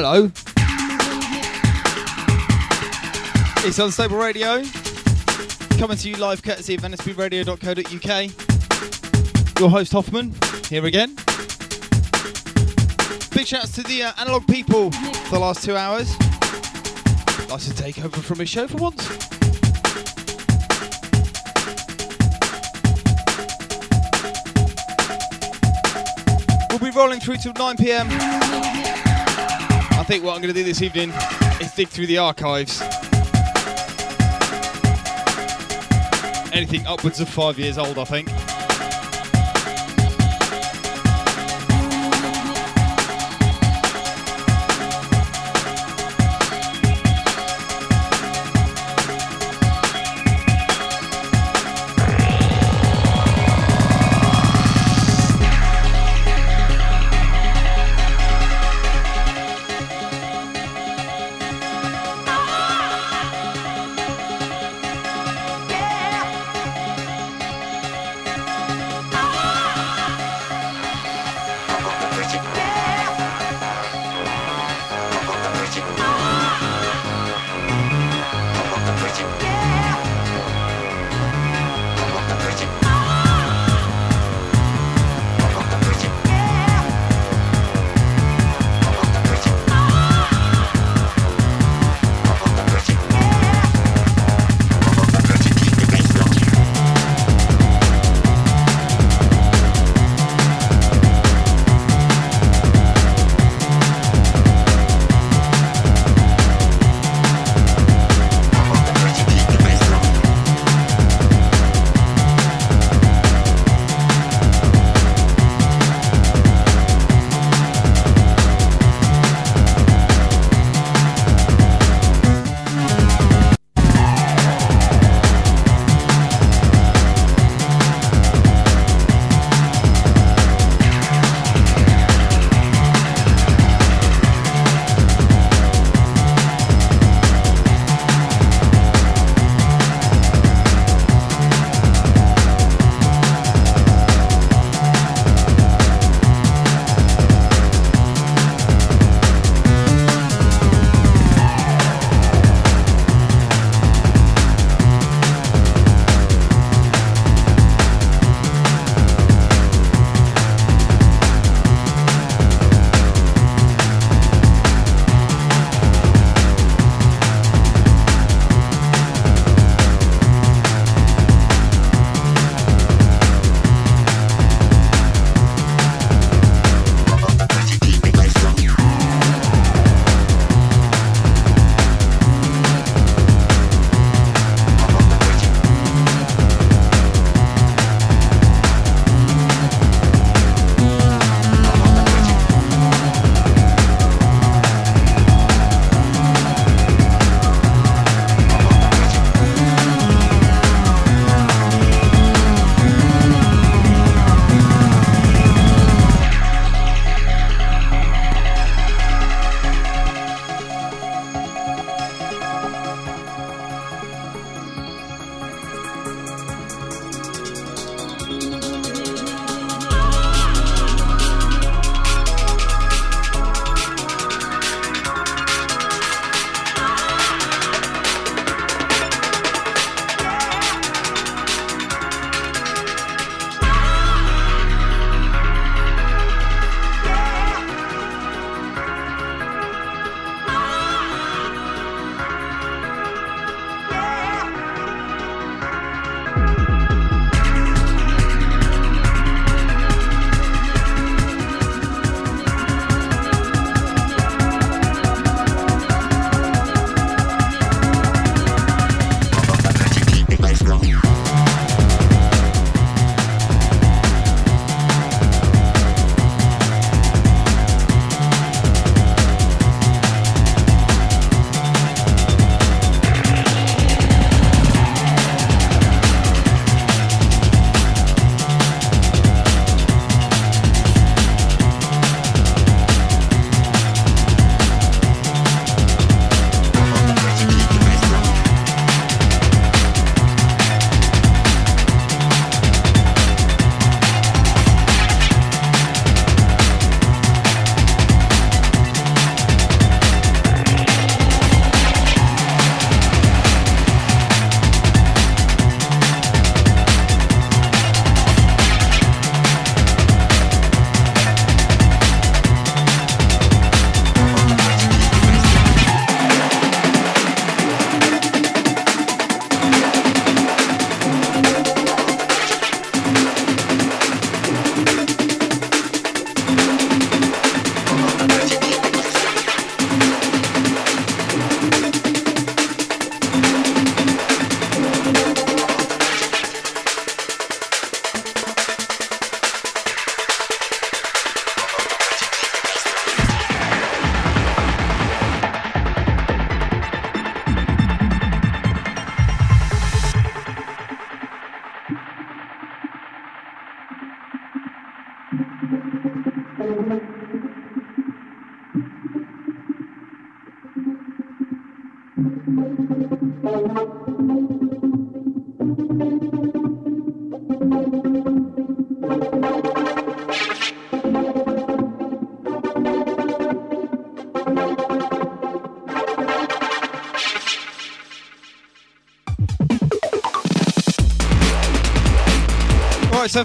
Hello. It's Unstable Radio. Coming to you live courtesy of nsbradio.co.uk. Your host Hoffman, here again. Big shouts to the uh, analog people for the last two hours. Nice to take over from his show for once. We'll be rolling through till 9 pm. I think what I'm going to do this evening is dig through the archives. Anything upwards of five years old, I think.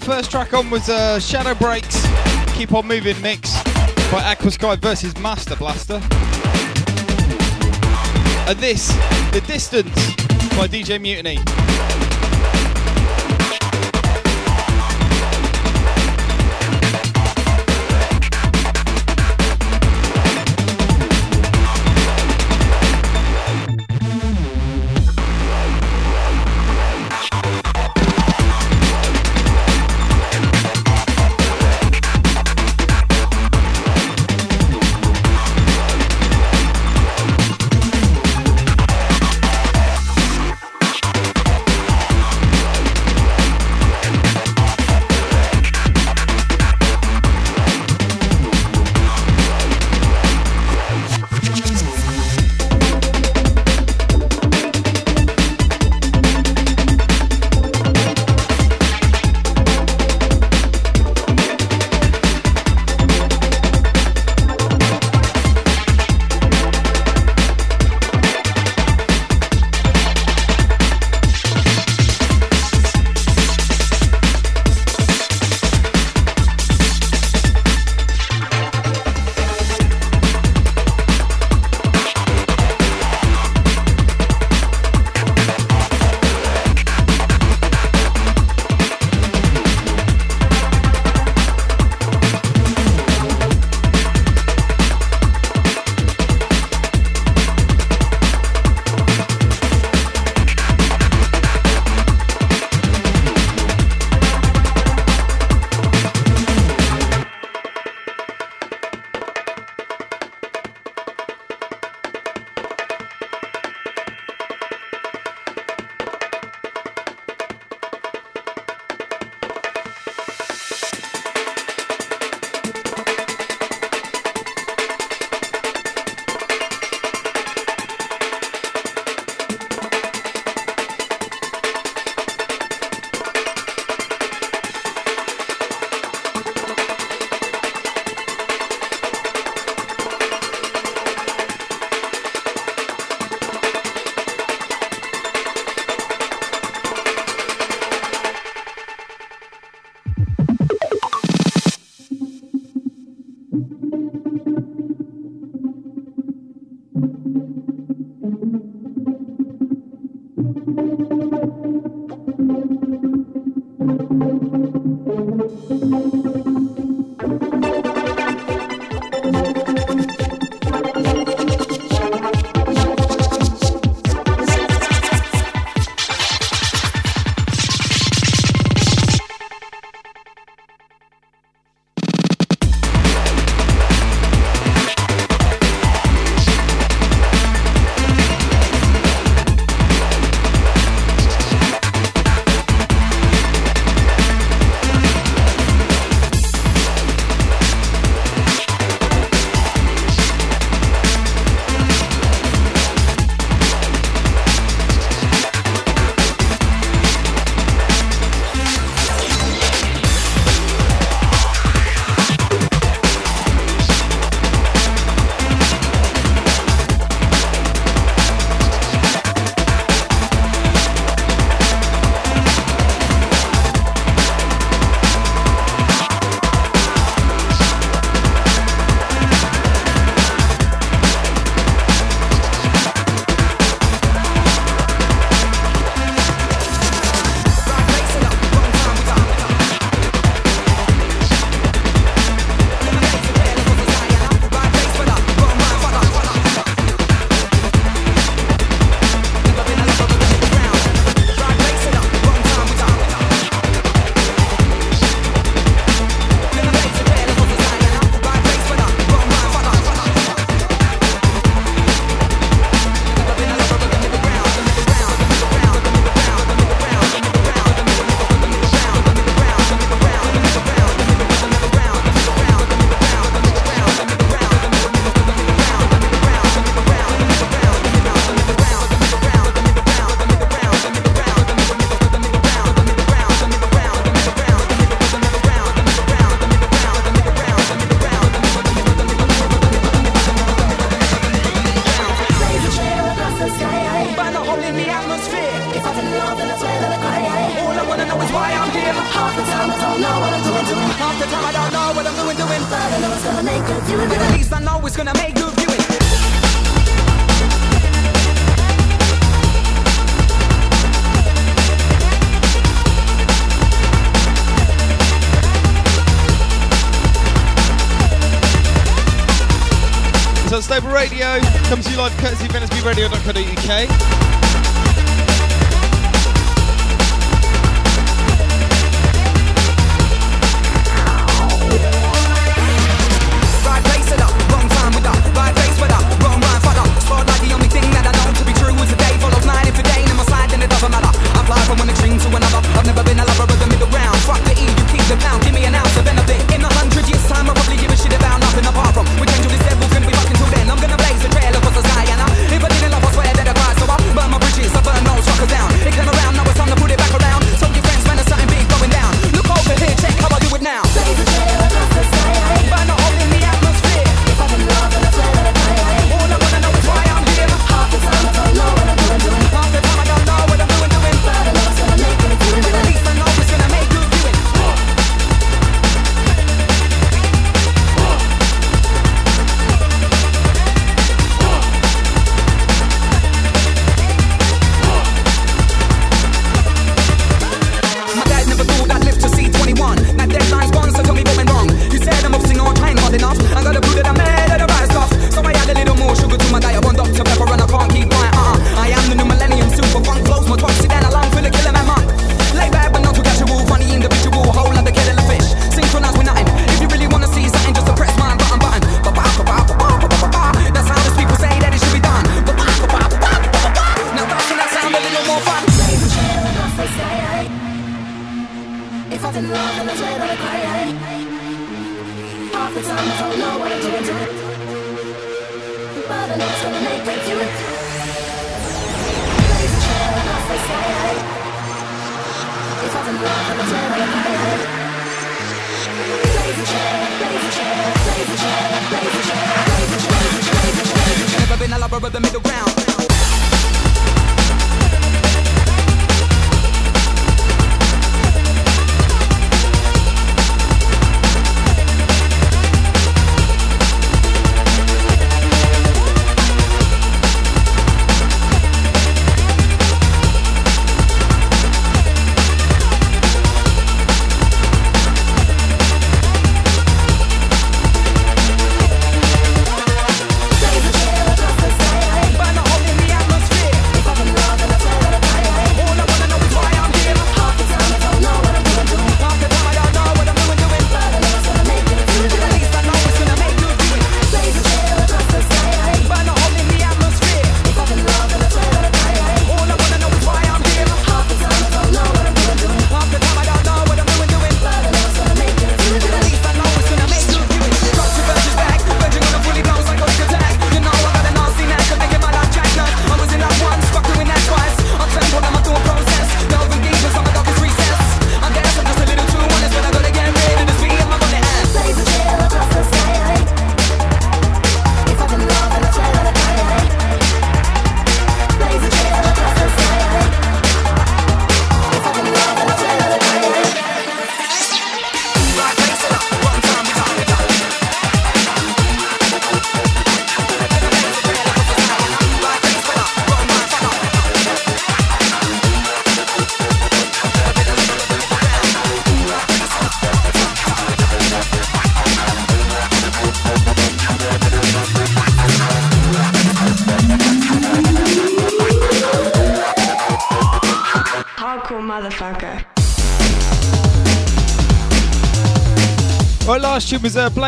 So first track on was uh, Shadow Breaks, Keep On Moving mix by Aqua Sky versus Master Blaster. And this, The Distance by DJ Mutiny.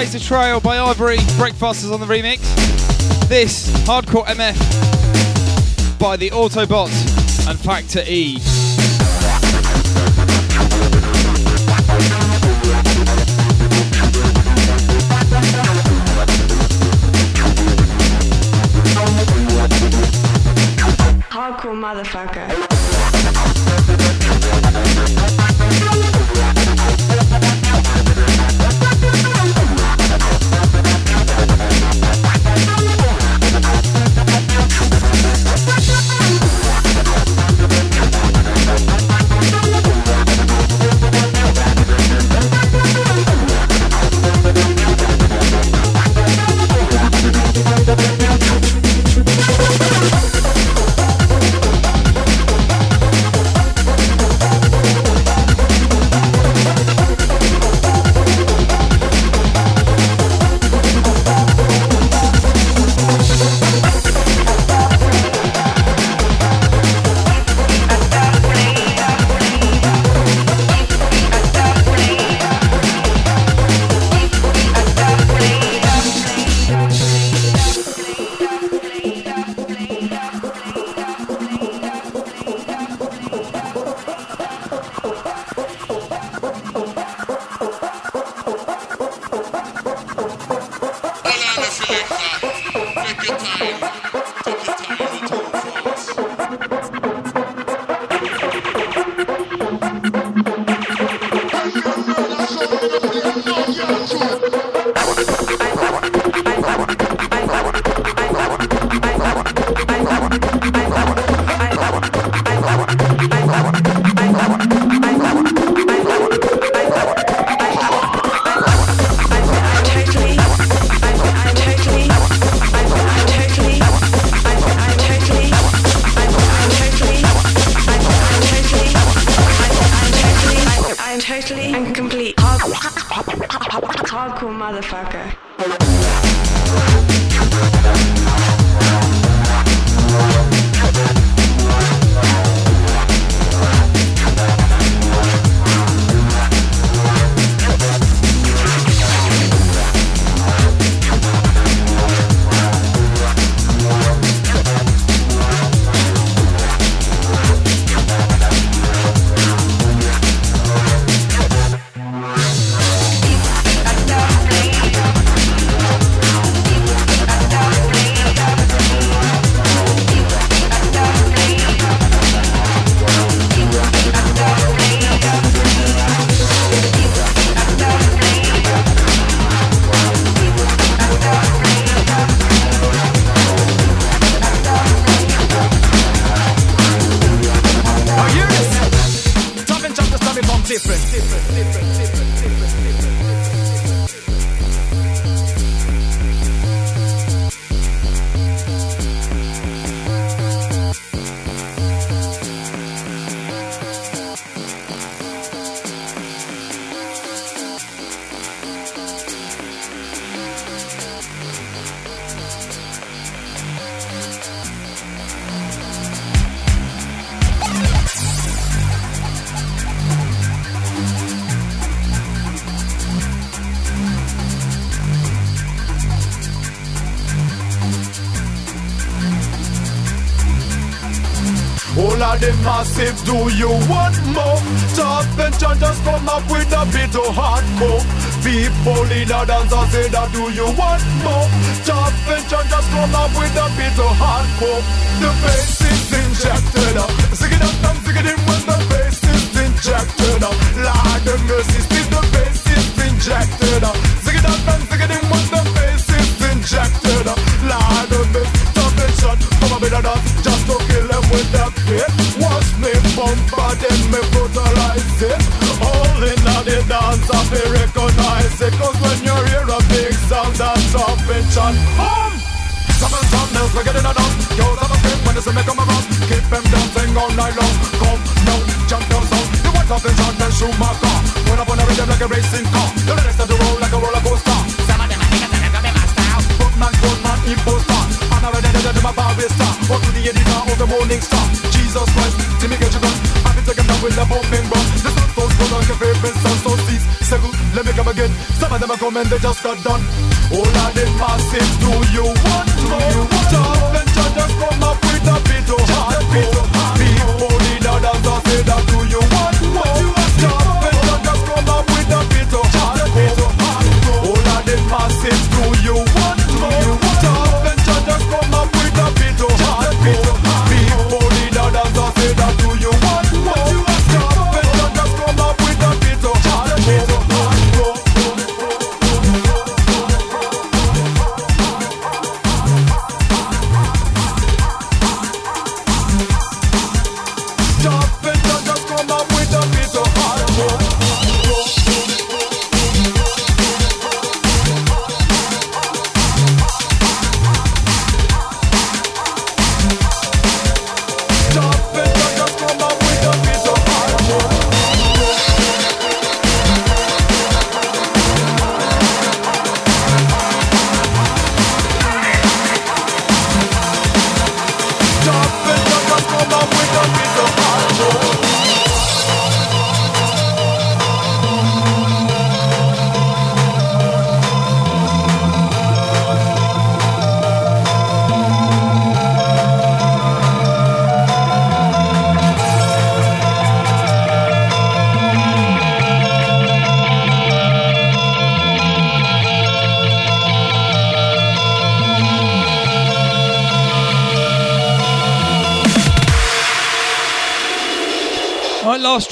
Laser Trail by Ivory. Breakfast is on the remix. This, Hardcore MF by the Autobots and Factor E. Hardcore motherfucker. motherfucker.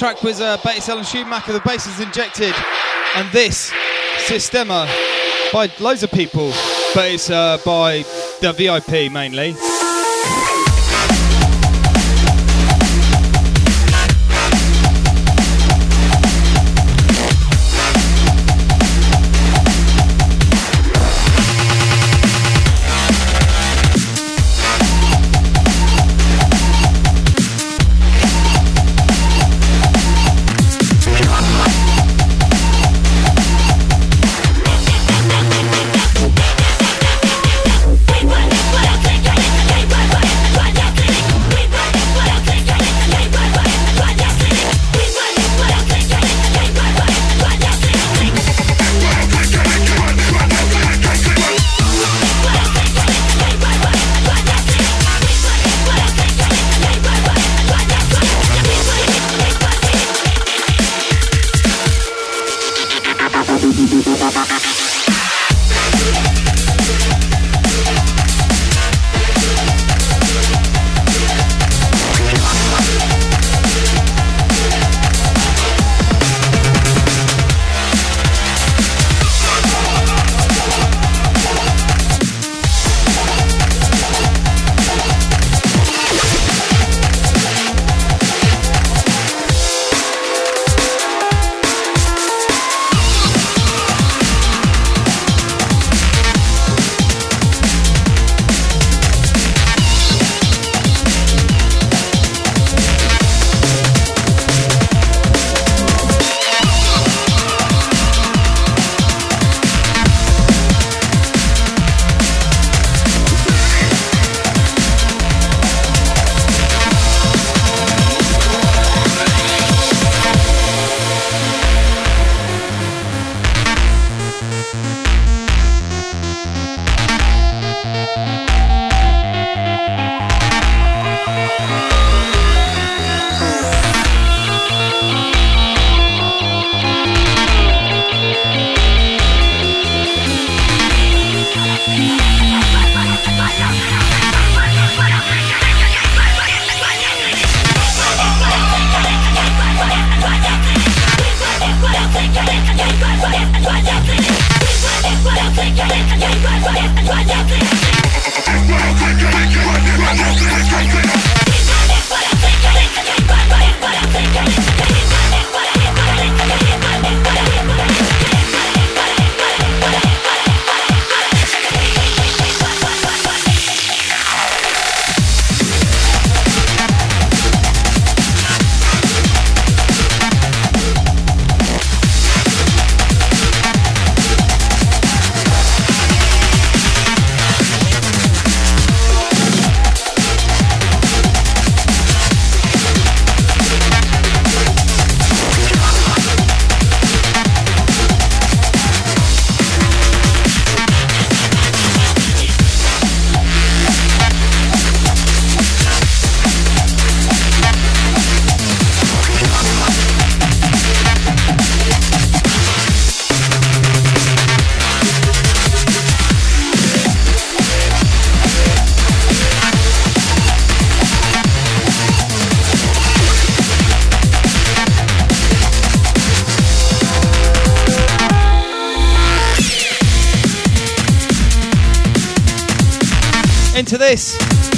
track was uh, Betis Ellen Schumacher, The Bass is Injected, and this, Sistema, by loads of people, but it's uh, by the VIP mainly.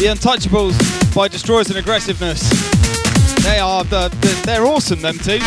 The Untouchables by Destroyers and Aggressiveness. They are the, the they're awesome. Them two.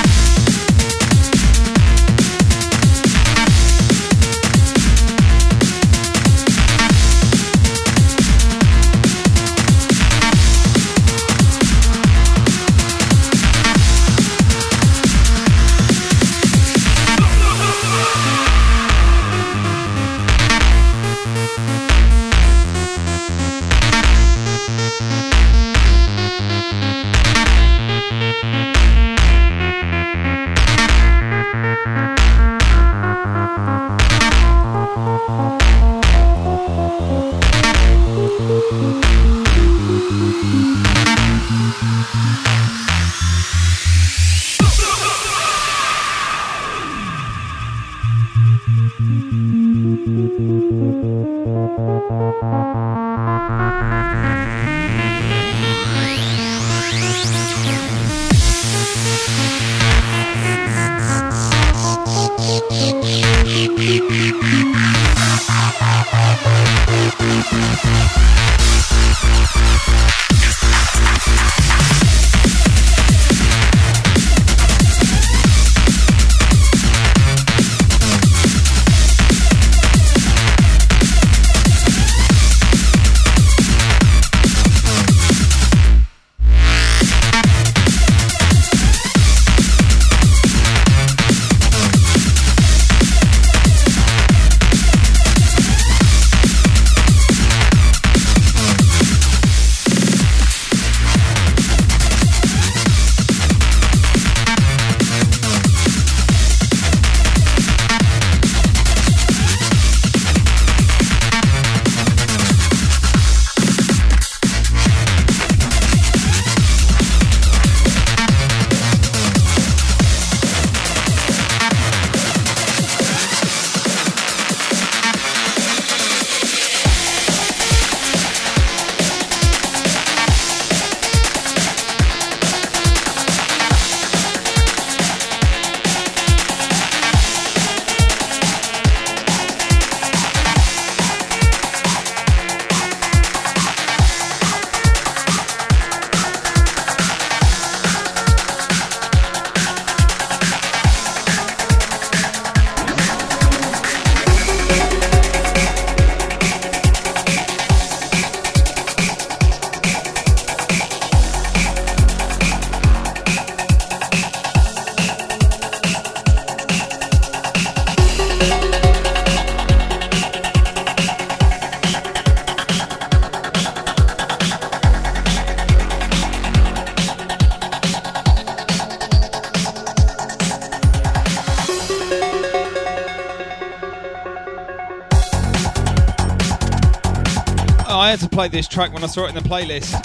I had to play this track when I saw it in the playlist.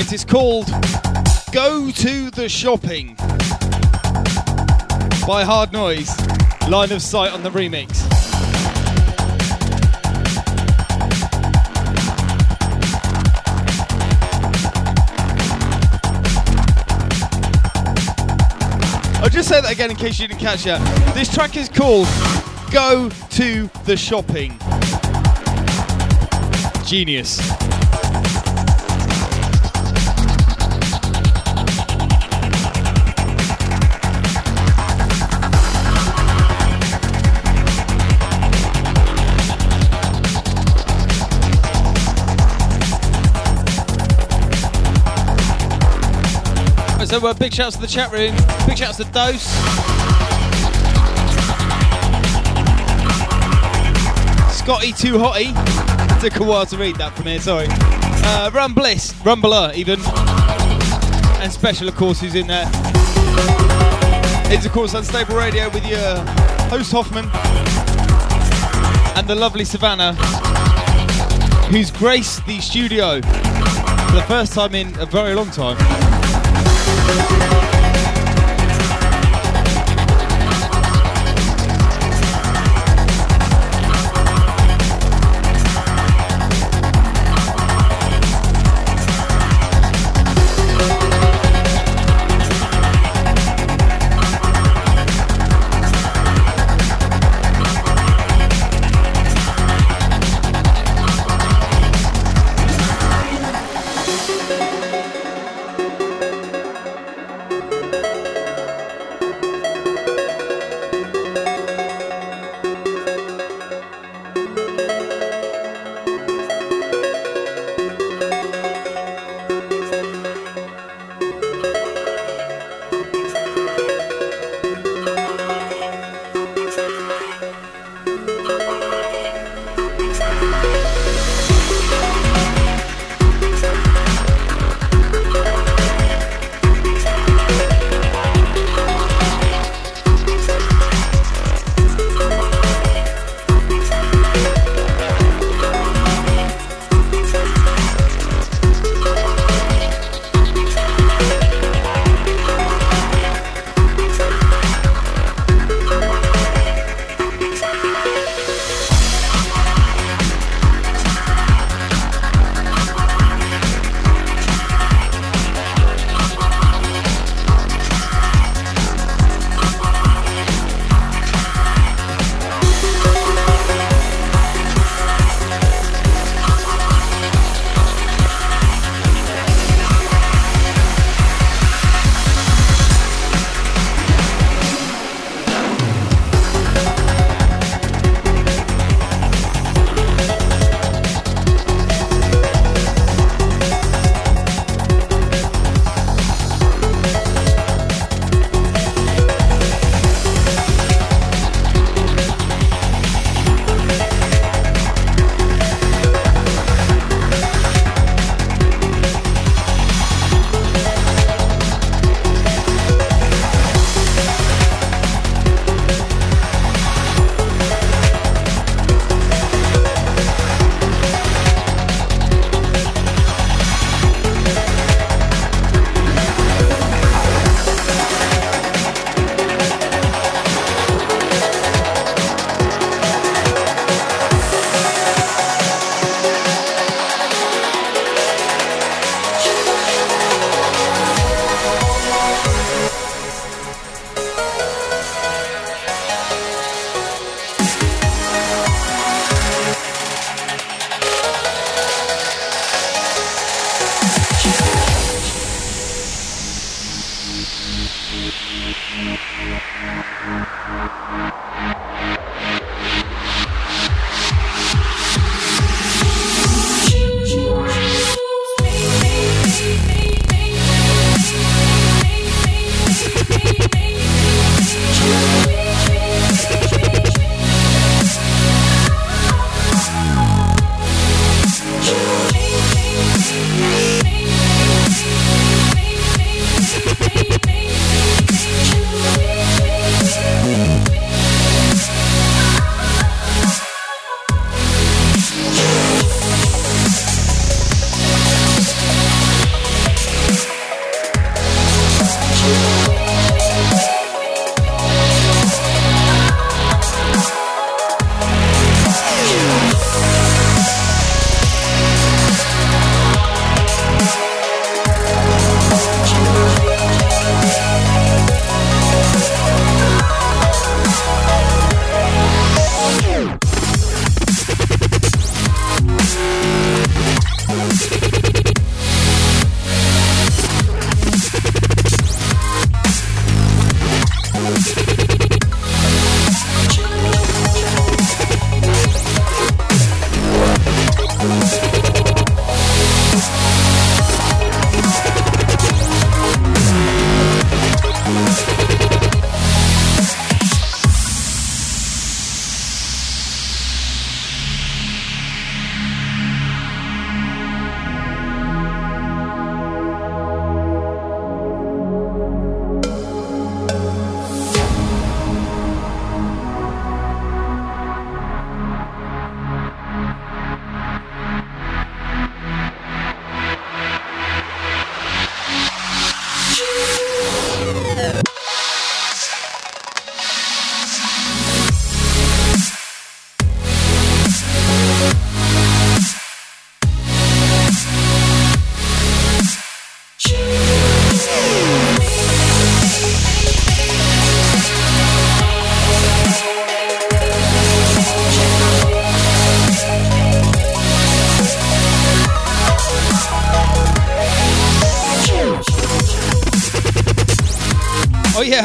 It is called Go to the Shopping by Hard Noise. Line of sight on the remix. I'll just say that again in case you didn't catch that. This track is called Go to the Shopping. Genius. So, uh, big shouts to the chat room. Big shouts to Dose. Scotty Too Hotty. Took a while to read that from here, sorry. Uh, Rum Bliss, Rumbler even. And Special, of course, who's in there. It's, of course, Unstable Radio with your host Hoffman. And the lovely Savannah, who's graced the studio for the first time in a very long time.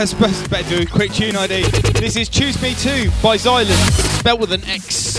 Yeah, I better do a quick tune ID. This is Choose Me Too by Xylan, spelled with an X.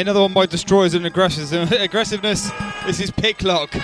another one by Destroyers and Aggressiveness. This is Picklock.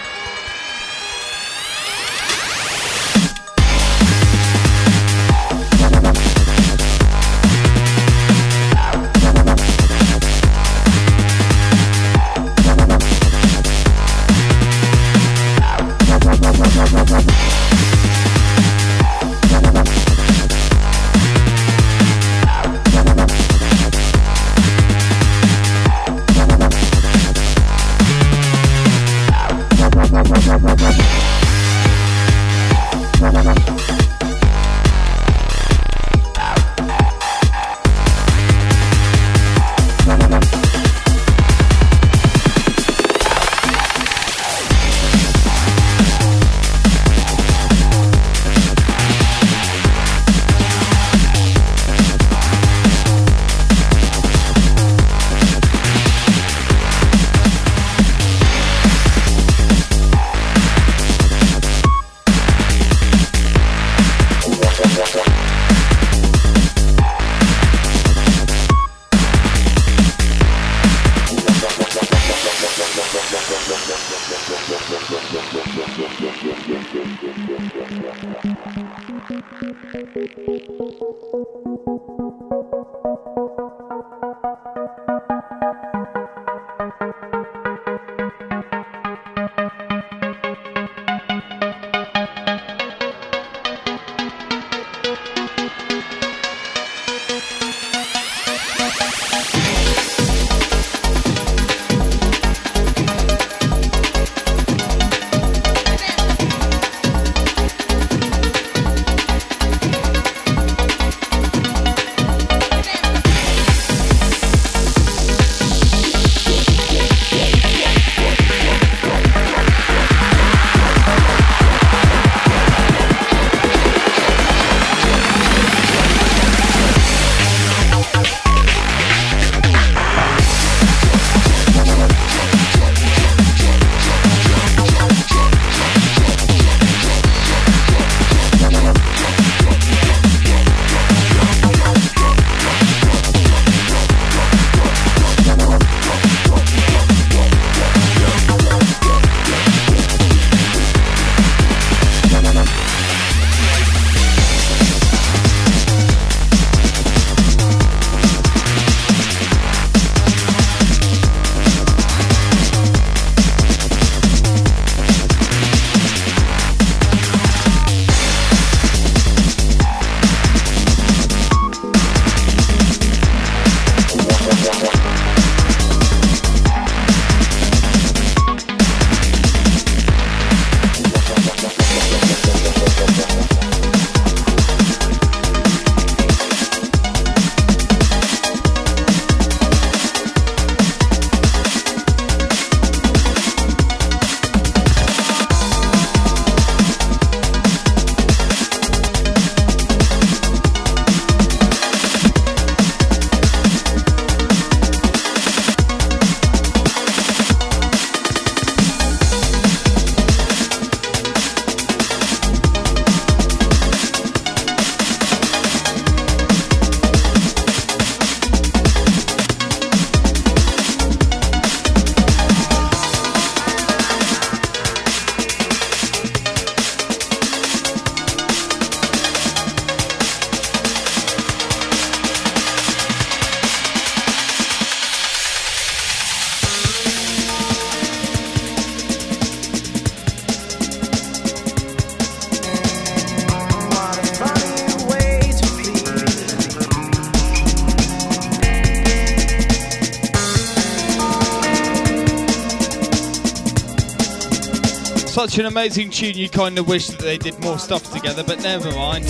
Such an amazing tune, you kind of wish that they did more stuff together, but never mind.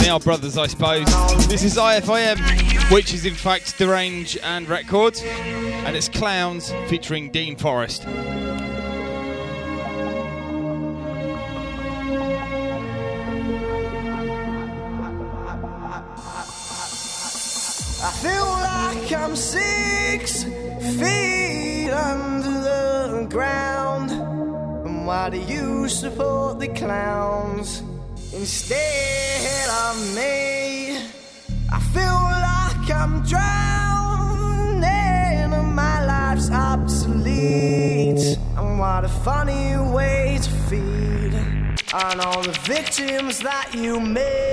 They are brothers, I suppose. This is IFIM, which is in fact Derange and Records, and it's Clowns featuring Dean Forrest. You support the clowns instead of me? I feel like I'm drowning and my life's obsolete. And what a funny way to feed on all the victims that you made.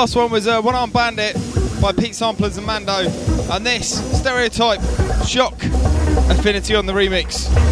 Last one was uh, One Arm Bandit by Pete Samplers and Mando. And this, Stereotype, Shock, Affinity on the remix.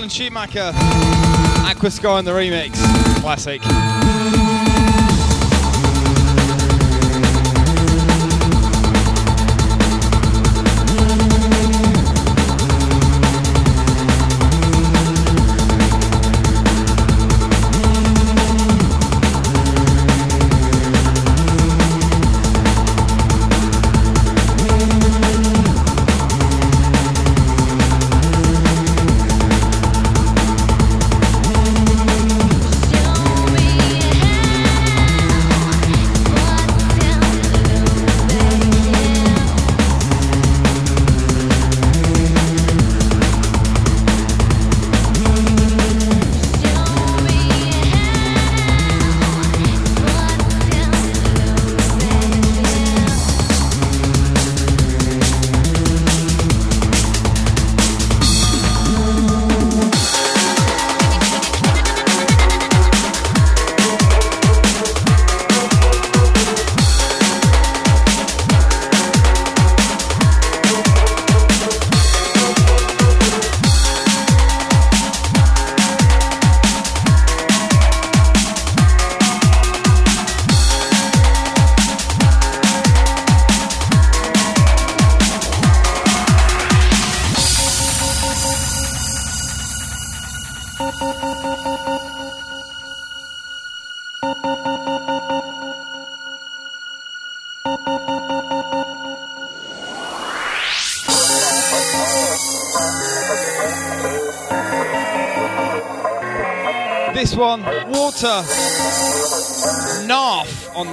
And Schumacher, Aquasky on the remix. Classic.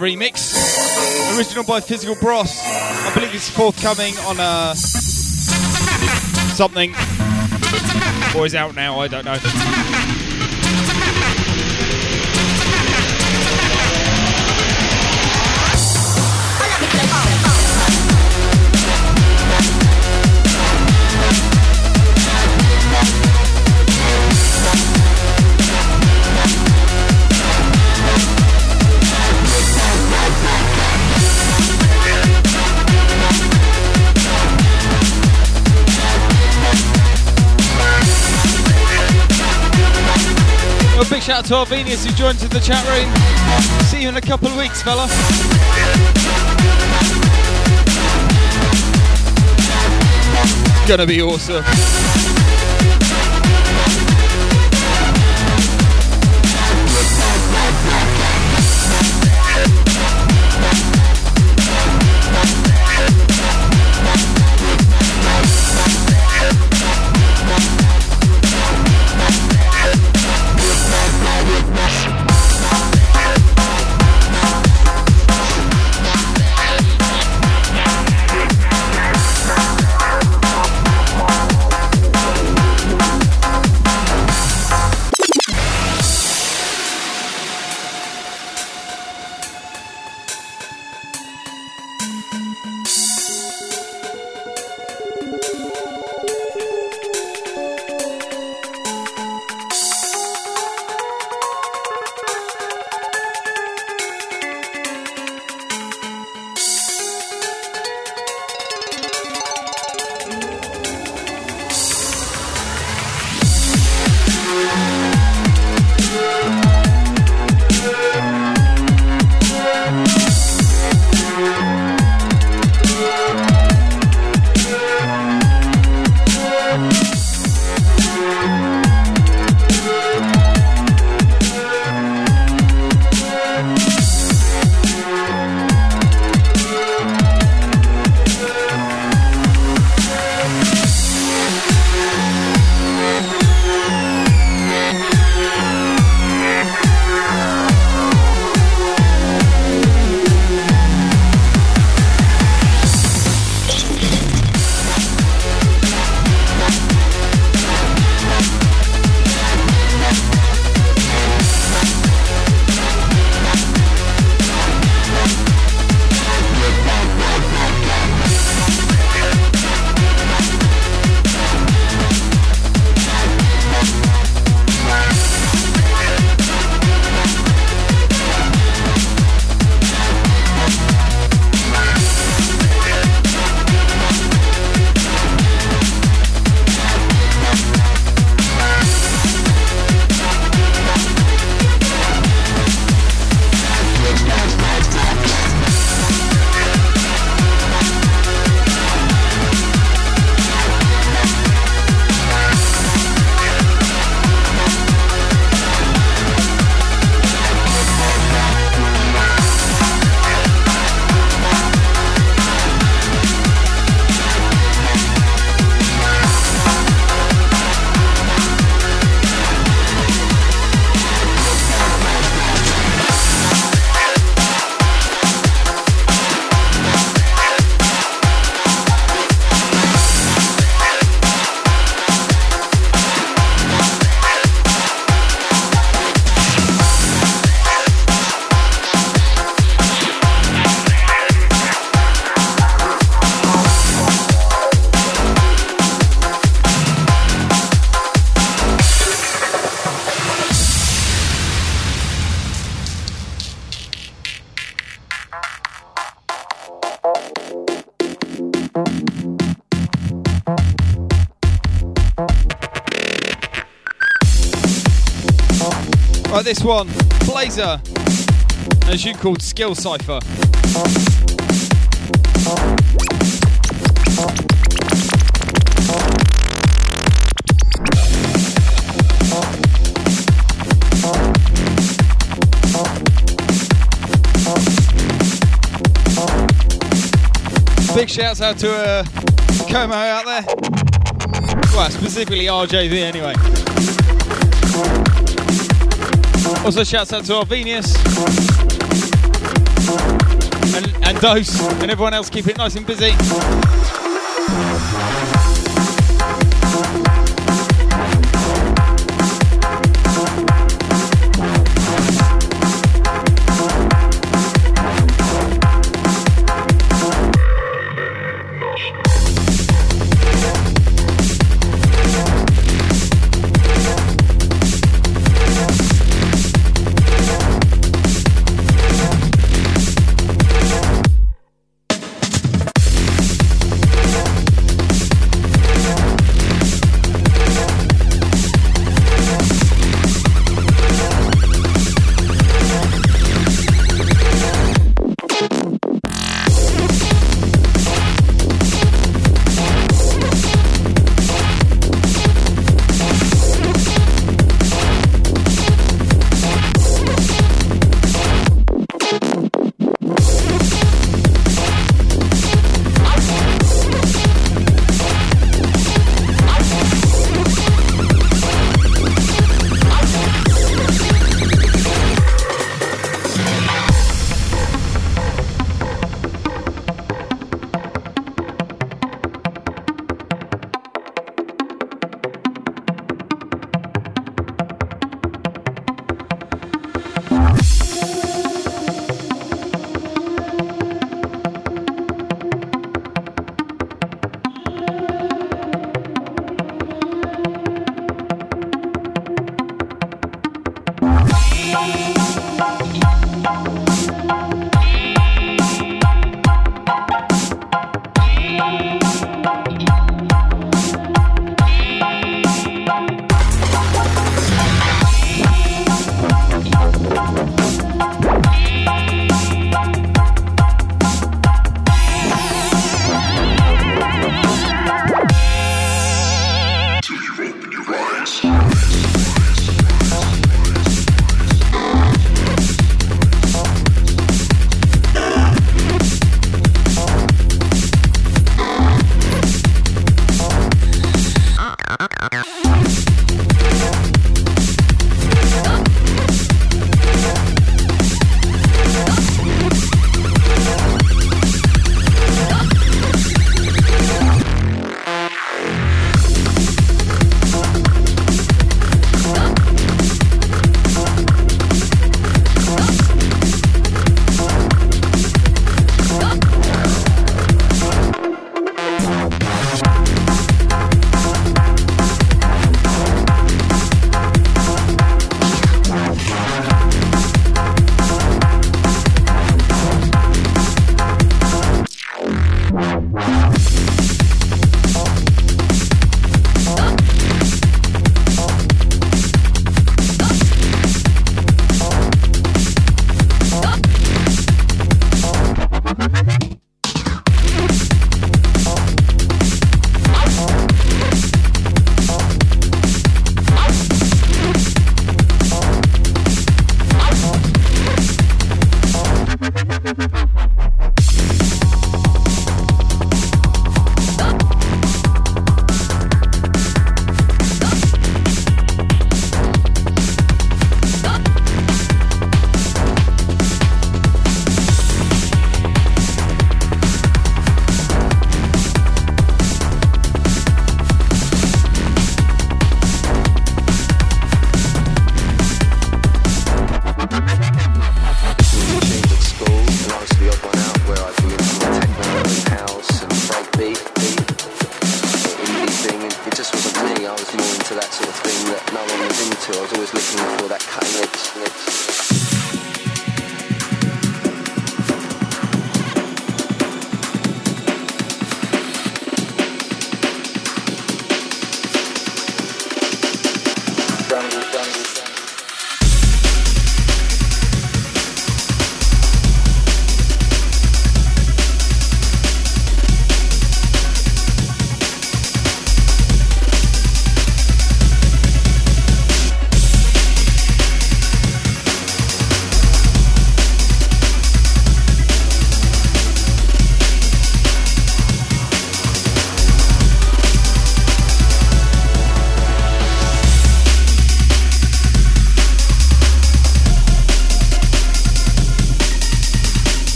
Remix. Original by Physical Bros. I believe it's forthcoming on uh, something. Is out now, I don't know. A big shout out to Arvenius who joined in the chat room. See you in a couple of weeks, fella. It's gonna be awesome. This one, Blazer, a tune called Skill Cipher. Big shouts out to uh, Como out there. Well, specifically RJV anyway. Also, shouts out to Arvenius and, and Dose and everyone else. Keep it nice and busy.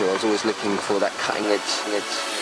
I was always looking for that cutting edge. edge.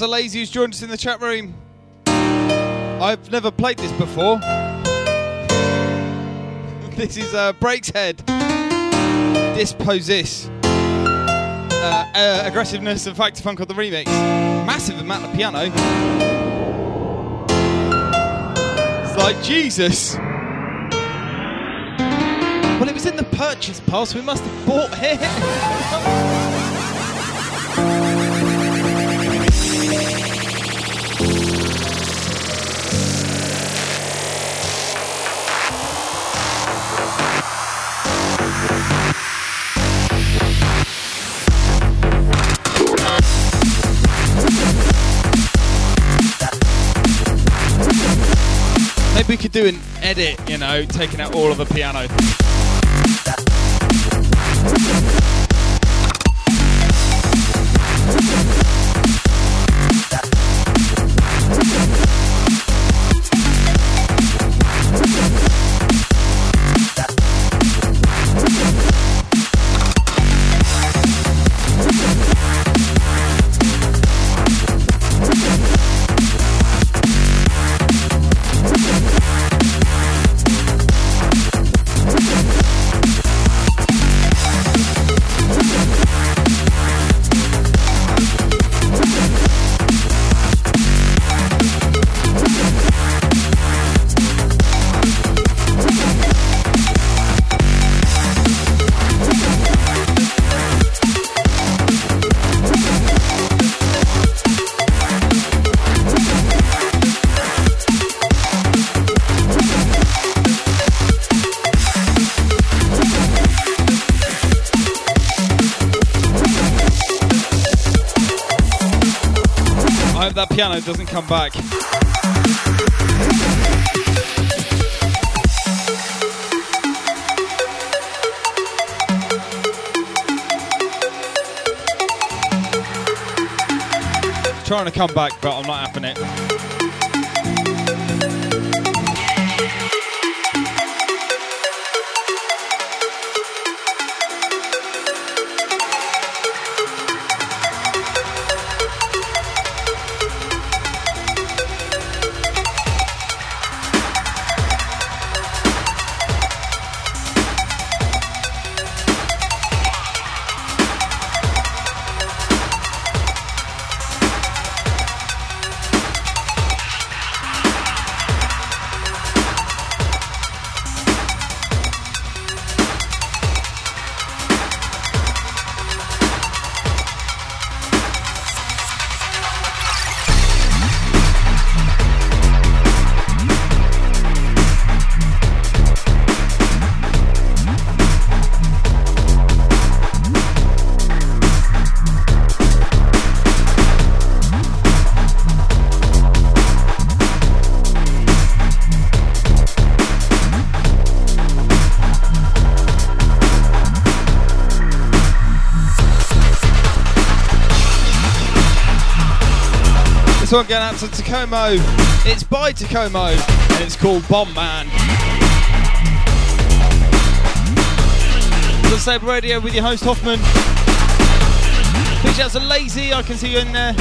Shouts to Lazy who's joined us in the chat room. I've never played this before. this is uh, Breaks Head. Disposis. Uh, uh, aggressiveness and Factor Funk on the remix. Massive amount of piano. It's like Jesus. Well, it was in the purchase pass. We must have bought it. could do an edit, you know, taking out all of the piano. Doesn't come back. Trying to come back, but I'm not having it. This one going out to Tacomo. It's by Tacomo and it's called Bomb Man. The Sabre Radio with your host Hoffman. Big shouts to Lazy, I can see you in there.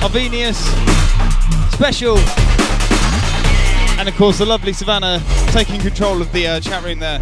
Arvenius. Special. And of course the lovely Savannah taking control of the uh, chat room there.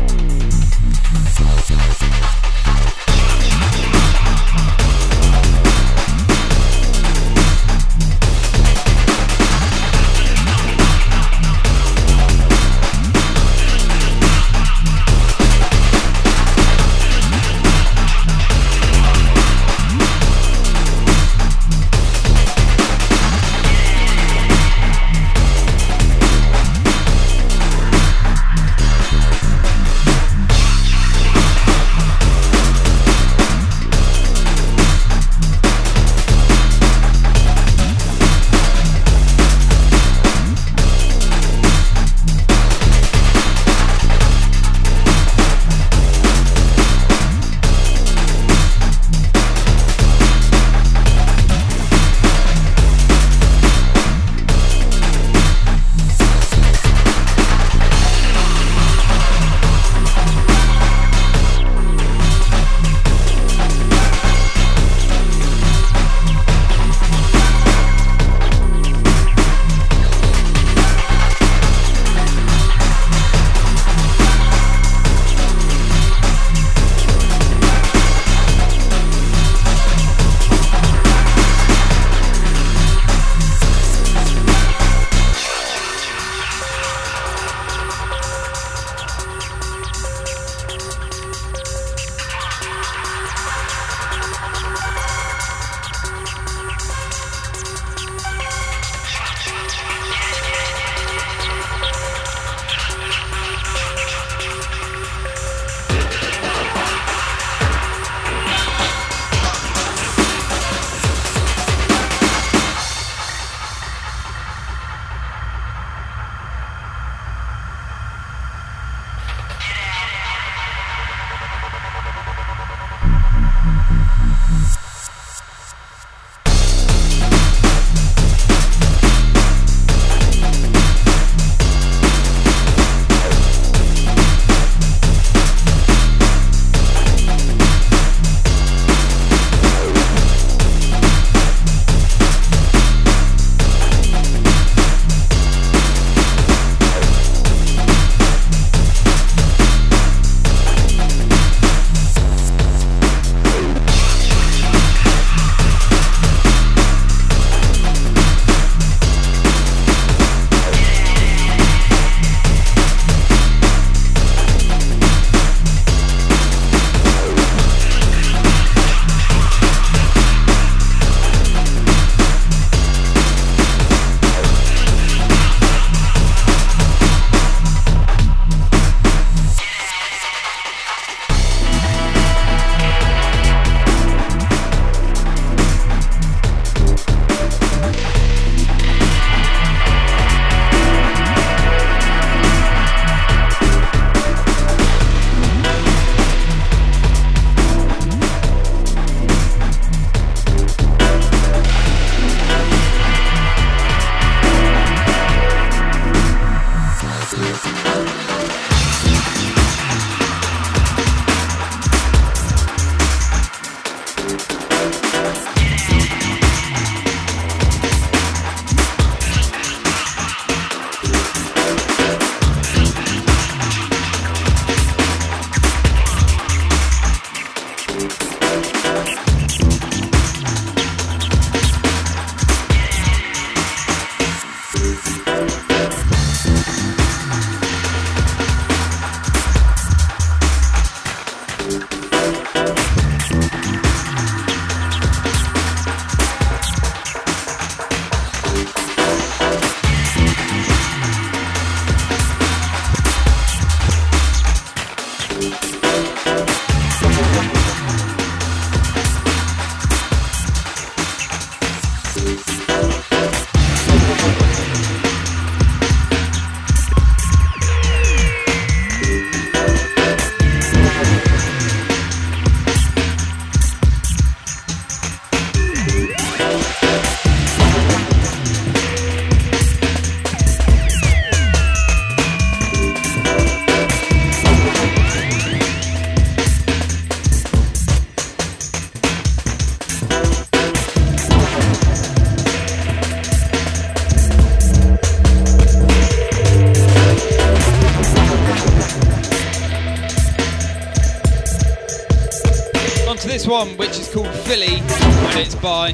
One, which is called Philly, and it's by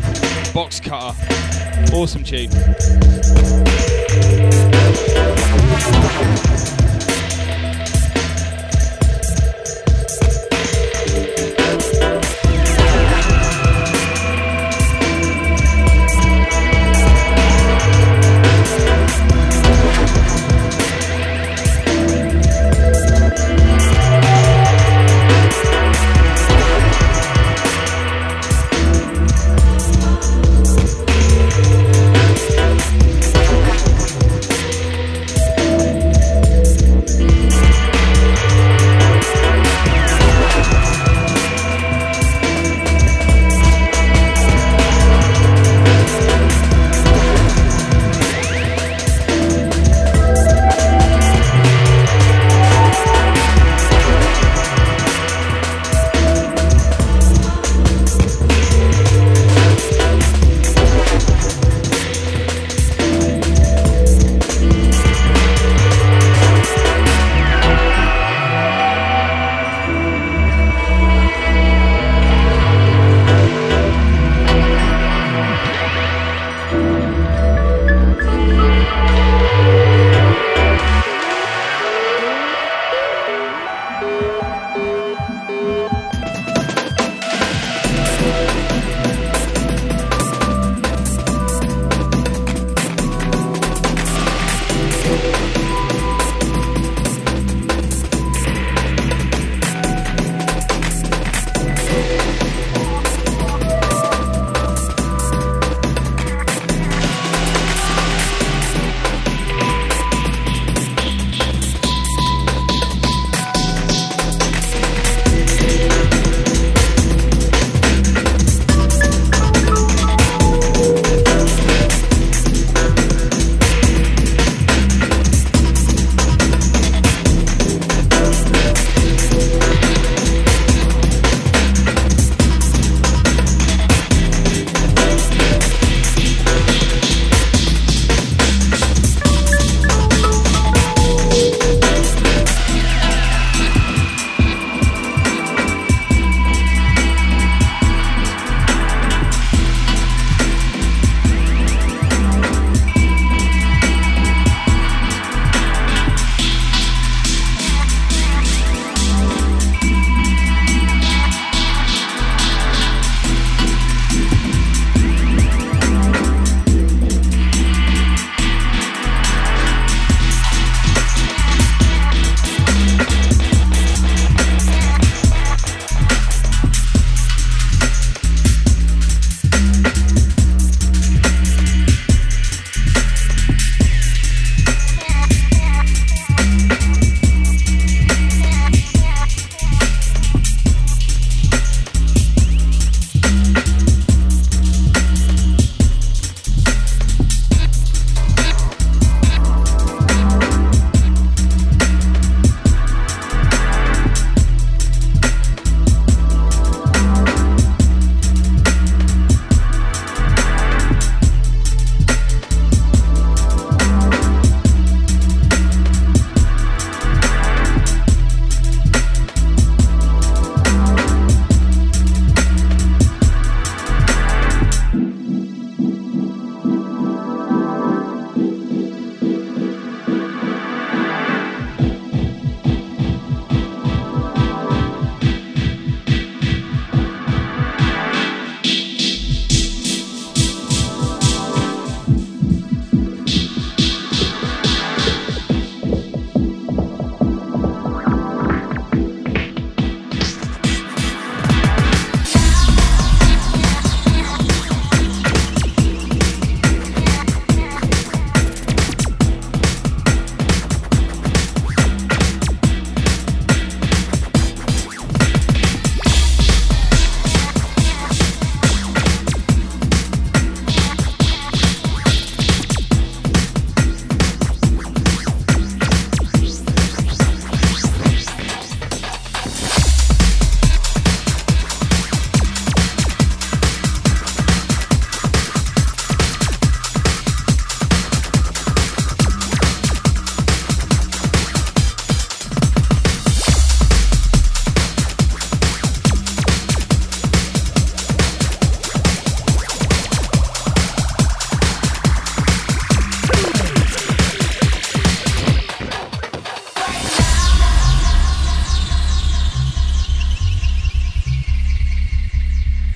Box Cutter. Awesome tune.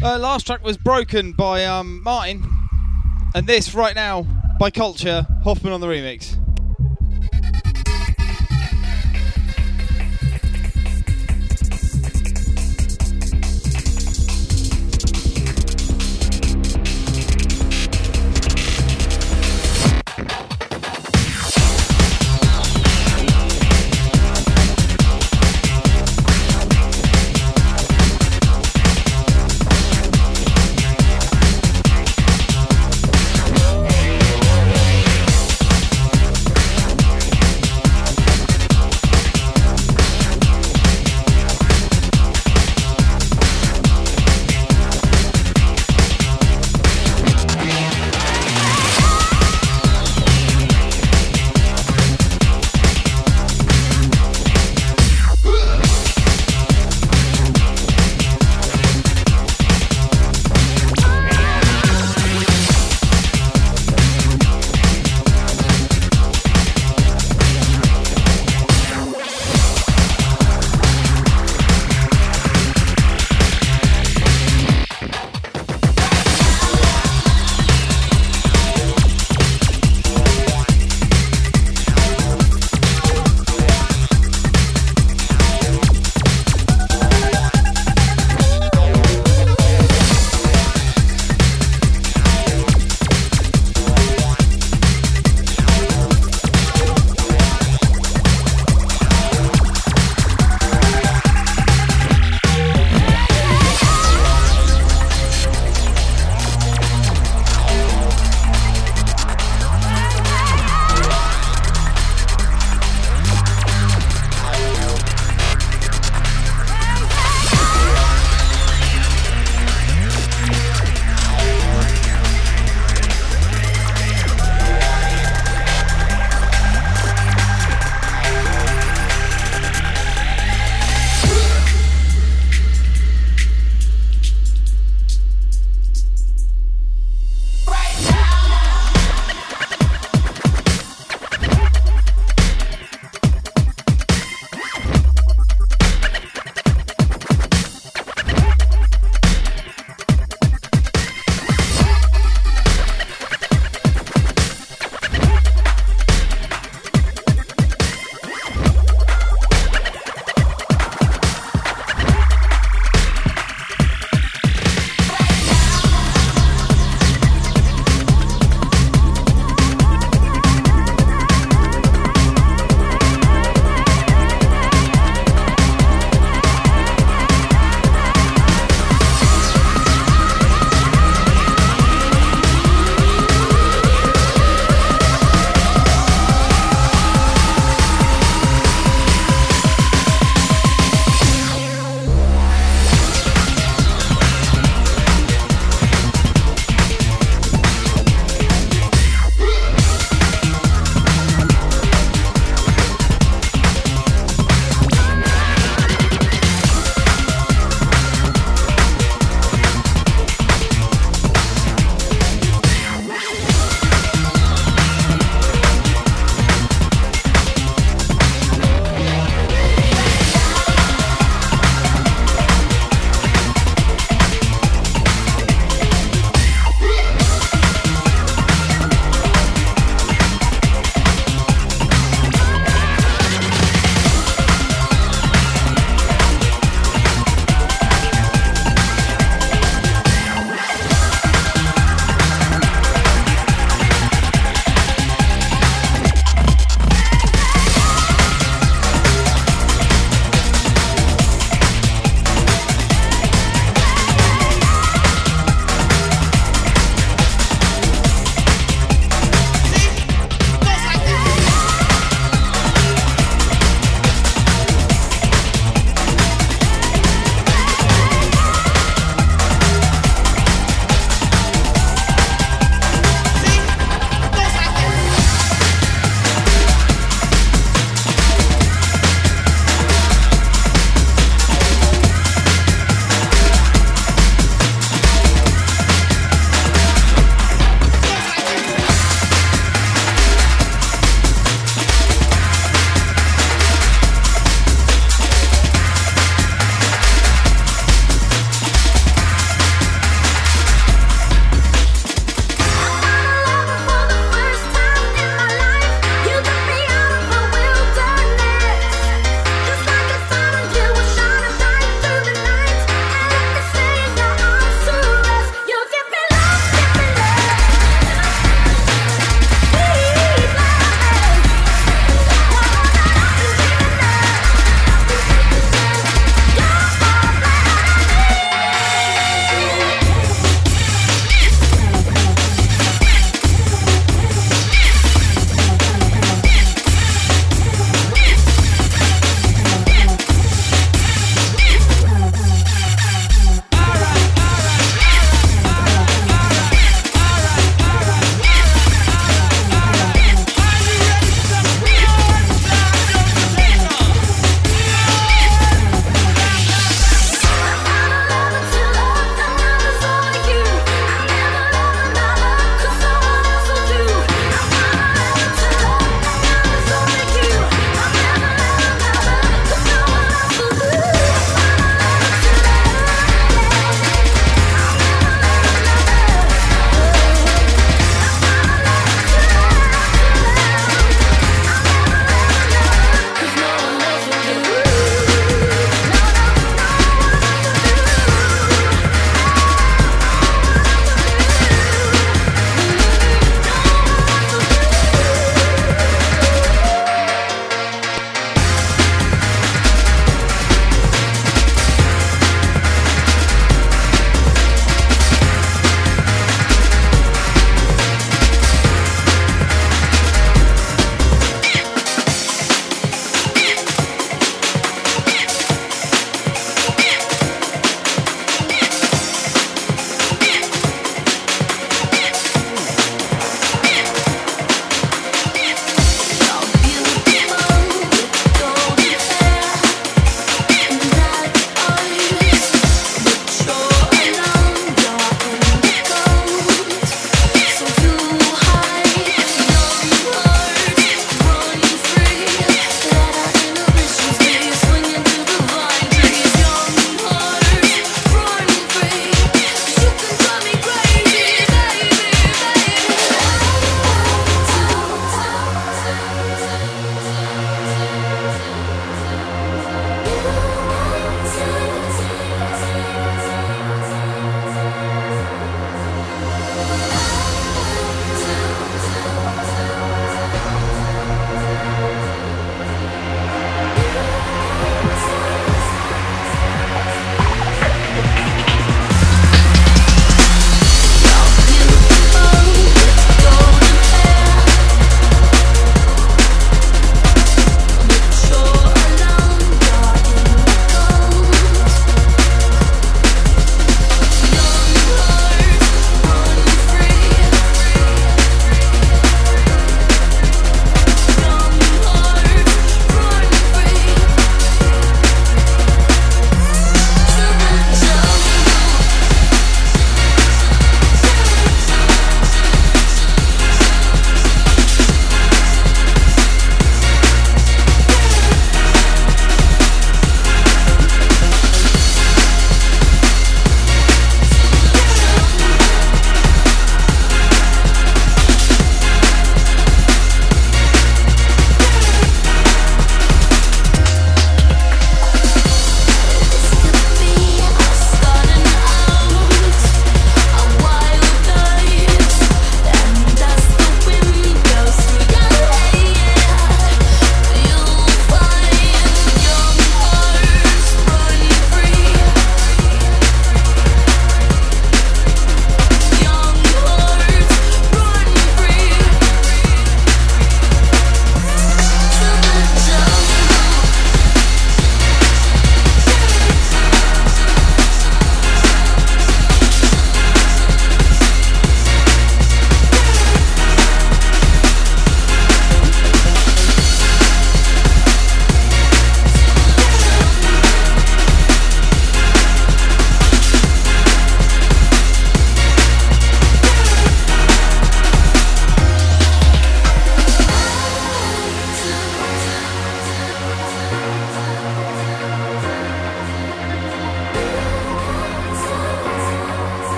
Uh, last track was Broken by um, Martin. And this right now by Culture, Hoffman on the remix.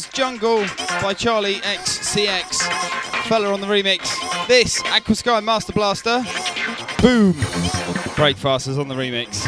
Was Jungle by Charli XCX. Fella on the remix. This, Aquasky Master Blaster. Boom. Breakfastaz on the remix.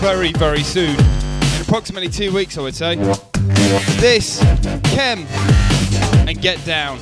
Very, very soon. In approximately two weeks, I would say. This, Kem, and Get Down.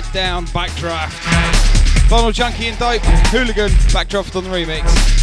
Head Down, Backdraft. Vinyl Junkie and Dope, Hooligan, Backdraft on the remix.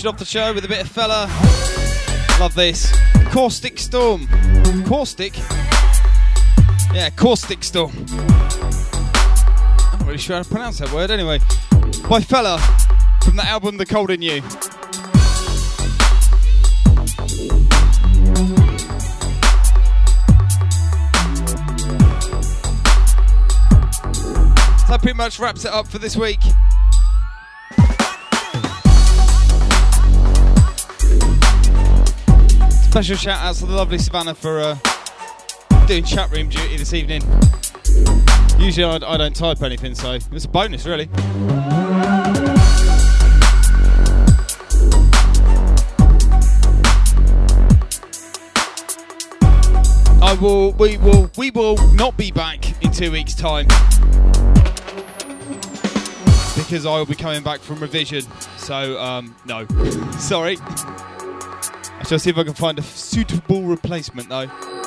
Finishing off the show with a bit of fella. Love this. Caustic Storm. Caustic? Yeah, Caustic Storm. I'm not really sure how to pronounce that word anyway. By fella from the album The Cold in You. So that pretty much wraps it up for this week. Special shout out to the lovely Savannah for uh, doing chat room duty this evening. Usually I, I don't type anything, so it's a bonus, really. I will. We will. We will not be back in two weeks' time because I will be coming back from revision. So um, no, sorry. I see if I can find a suitable replacement though.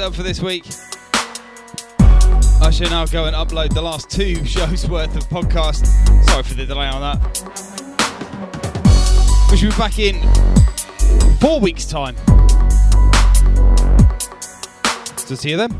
Up for this week. I shall now go and upload the last two shows worth of podcast. Sorry for the delay on that. We should be back in four weeks' time. So see you then.